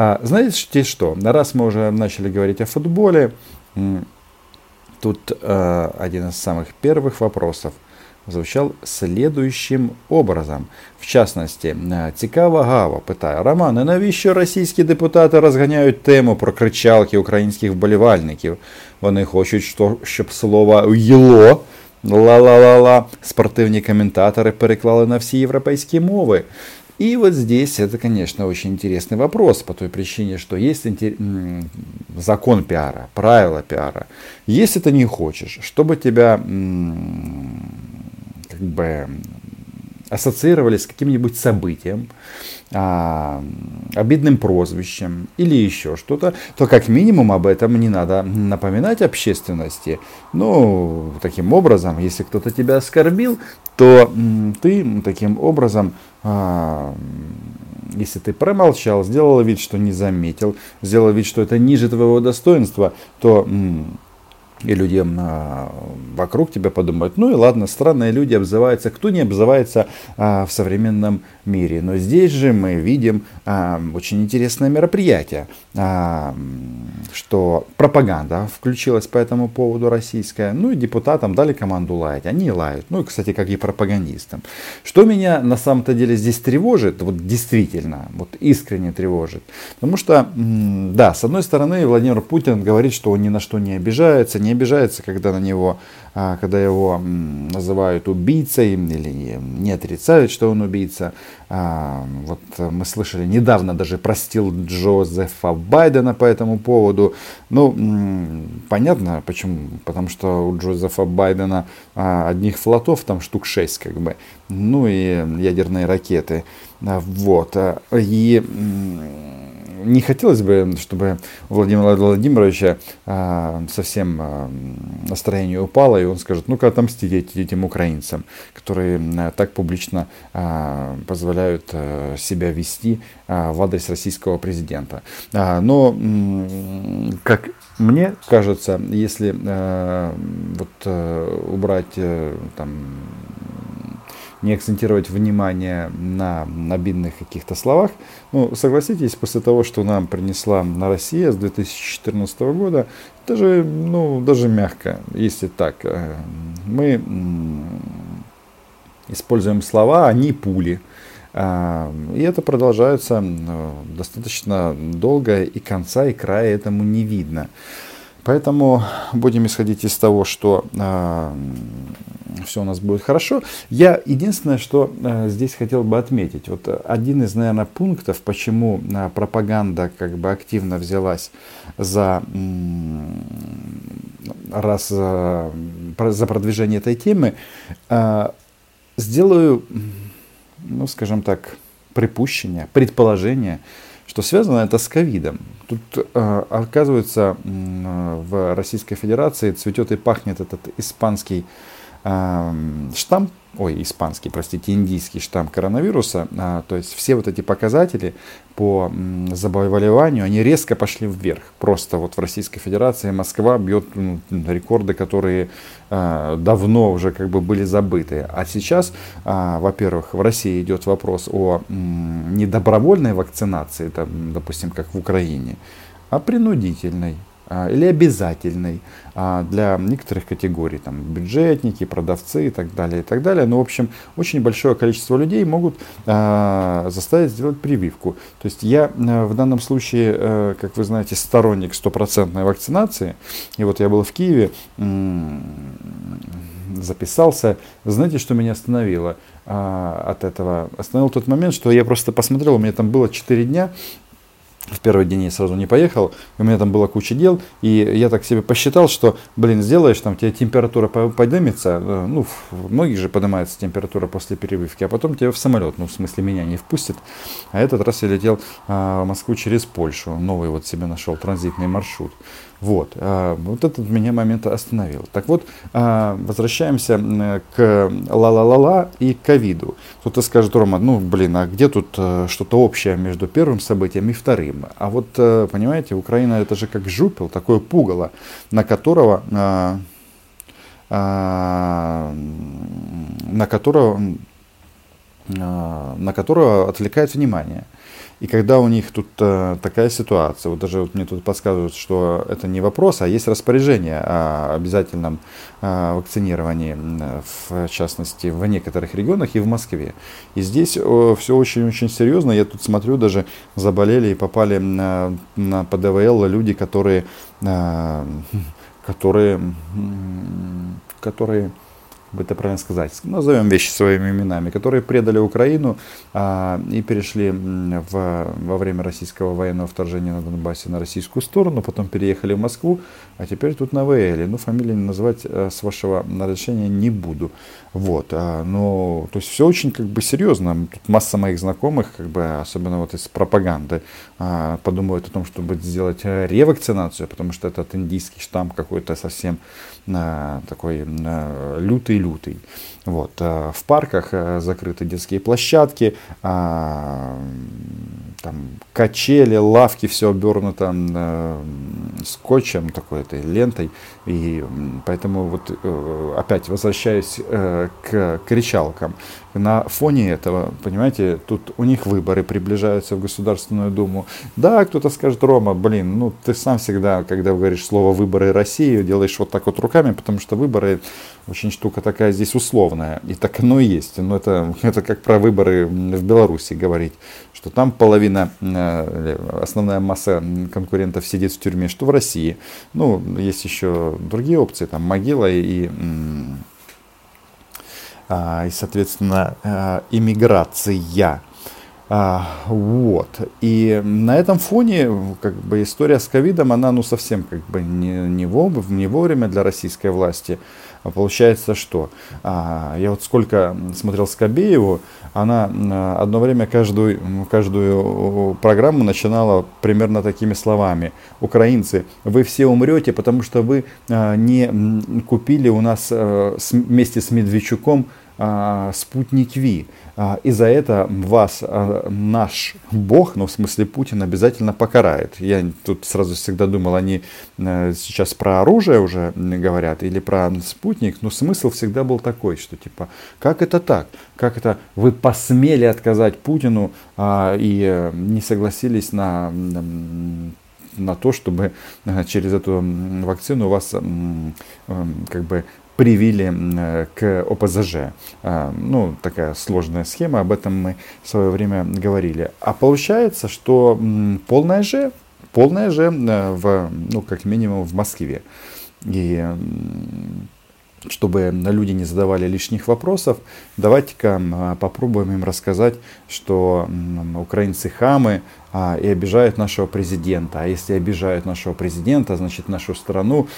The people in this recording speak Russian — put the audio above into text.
А, знаете что, раз мы уже начали говорить о футболе, тут а, один из самых первых вопросов звучал следующим образом. В частності, цікава гава питає Романе, навіщо російські депутати розганяють тему про кричалки українських вболівальників? Вони хочуть, щоб слово «йло» ла-ла-ла-ла спортивні коментатори переклали на всі європейські мови. И вот здесь это, конечно, очень интересный вопрос по той причине, что есть закон пиара, правила пиара. Если ты не хочешь, чтобы тебя как бы ассоциировали с каким-нибудь событием, а, обидным прозвищем или еще что-то, то как минимум об этом не надо напоминать общественности. Ну, таким образом, если кто-то тебя оскорбил, то ты таким образом, если ты промолчал, сделал вид, что не заметил, сделал вид, что это ниже твоего достоинства, то и люди а, вокруг тебя подумают, ну и ладно, странные люди обзываются, кто не обзывается а, в современном мире. Но здесь же мы видим а, очень интересное мероприятие, а, что пропаганда включилась по этому поводу российская, ну и депутатам дали команду лаять, они лают, ну и, кстати, как и пропагандистам. Что меня на самом-то деле здесь тревожит, вот действительно, вот искренне тревожит, потому что, да, с одной стороны, Владимир Путин говорит, что он ни на что не обижается, не обижается, когда на него а, когда его называют убийцей или не отрицают, что он убийца. А, вот мы слышали недавно даже простил Джозефа Байдена по этому поводу. Ну, понятно почему. Потому что у Джозефа Байдена а, одних флотов там штук 6 как бы. Ну и ядерные ракеты. Вот. И не хотелось бы, чтобы у Владимира Владимировича а, совсем а, настроение упало, и он скажет, ну-ка отомстить этим украинцам, которые а, так публично а, позволяют а, себя вести а, в адрес российского президента. А, но, как мне кажется, если а, вот, а, убрать а, там, не акцентировать внимание на обидных каких-то словах. Ну, согласитесь, после того, что нам принесла на Россия с 2014 года, даже, ну, даже мягко, если так, э, мы используем слова, а не пули. А, и это продолжается достаточно долго, и конца и края этому не видно. Поэтому будем исходить из того, что э, все у нас будет хорошо. Я единственное, что э, здесь хотел бы отметить, вот один из, наверное, пунктов, почему э, пропаганда как бы активно взялась за э, раз э, за продвижение этой темы, э, сделаю, ну, скажем так, припущение, предположение, что связано это с ковидом. Тут, э, оказывается, э, в Российской Федерации цветет и пахнет этот испанский э, штамм, ой, испанский, простите, индийский штамм коронавируса, а, то есть все вот эти показатели по заболеванию, они резко пошли вверх. Просто вот в Российской Федерации Москва бьет ну, рекорды, которые а, давно уже как бы были забыты. А сейчас, а, во-первых, в России идет вопрос о недобровольной вакцинации, там, допустим, как в Украине, а принудительной. А, или обязательной а, для некоторых категорий, там, бюджетники, продавцы и так далее, и так далее. Но, в общем, очень большое количество людей могут а, заставить сделать прививку. То есть я в данном случае, э, как вы знаете, сторонник стопроцентной вакцинации. И вот я был в Киеве, записался. Знаете, что меня остановило от этого? Остановил тот момент, что я просто посмотрел, у меня там было 4 дня, в первый день я сразу не поехал, у меня там была куча дел, и я так себе посчитал, что, блин, сделаешь, там тебе температура поднимется, э, ну, многих же поднимается температура после перебывки, а потом тебя в самолет, ну, в смысле, меня не впустят. А этот раз я летел а, в Москву через Польшу, новый вот себе нашел транзитный маршрут. Вот, а, вот этот меня момент остановил. Так вот, а, возвращаемся к ла-ла-ла-ла и ковиду. Кто-то скажет, Рома, ну, блин, а где тут э, что-то общее между первым событием и вторым? А вот, э, понимаете, Украина это же как жупел, такое пугало, на которого, а, на которого, на которого отвлекает внимание. И когда у них тут э, такая ситуация, вот даже вот мне тут подсказывают, что это не вопрос, а есть распоряжение о обязательном э, вакцинировании, в частности, в некоторых регионах и в Москве. И здесь э, все очень-очень серьезно. Я тут смотрю, даже заболели и попали на, на ПДВЛ люди, которые, э, которые, которые бы это правильно сказать, назовем вещи своими именами, которые предали Украину а, и перешли в, во время российского военного вторжения на Донбассе на российскую сторону, потом переехали в Москву, а теперь тут на ВЛ. Ну, фамилии называть а, с вашего разрешения не буду. Вот, а, но, то есть все очень как бы серьезно. Тут масса моих знакомых, как бы, особенно вот из пропаганды, а, подумают о том, чтобы сделать э, ревакцинацию, потому что этот индийский штамм какой-то совсем а, такой а, лютый лютый. Вот. Э, в парках э, закрыты детские площадки, а, там качели, лавки, все обернуто э, скотчем, такой этой лентой. И поэтому вот опять возвращаюсь к кричалкам. На фоне этого, понимаете, тут у них выборы приближаются в Государственную Думу. Да, кто-то скажет, Рома, блин, ну ты сам всегда, когда говоришь слово выборы России, делаешь вот так вот руками, потому что выборы очень штука такая здесь условная. И так оно и есть. Но это, это как про выборы в Беларуси говорить, что там половина, э, основная масса конкурентов сидит в тюрьме, что в России. Ну, есть еще другие опции, там могила и, а, и соответственно, э, иммиграция. А, вот. И на этом фоне как бы история с ковидом, она ну совсем как бы не, не, вовремя, не вовремя для российской власти. А получается что? А, я вот сколько смотрел Скобееву, она а, одно время каждую, каждую программу начинала примерно такими словами. Украинцы, вы все умрете, потому что вы а, не купили у нас а, с, вместе с Медведчуком спутник Ви. А, и за это вас а, наш Бог, ну в смысле Путин, обязательно покарает. Я тут сразу всегда думал, они э, сейчас про оружие уже говорят или про спутник, но смысл всегда был такой, что типа, как это так? Как это вы посмели отказать Путину и э, не согласились на на то, чтобы э, через эту вакцину у вас как бы привили э, к ОПЗЖ. А, ну, такая сложная схема, об этом мы в свое время говорили. А получается, что полная же, полная же э, в, ну, как минимум в Москве. И чтобы люди не задавали лишних вопросов, давайте-ка попробуем им рассказать, что украинцы хамы, а, и обижают нашего президента. А если обижают нашего президента, значит нашу страну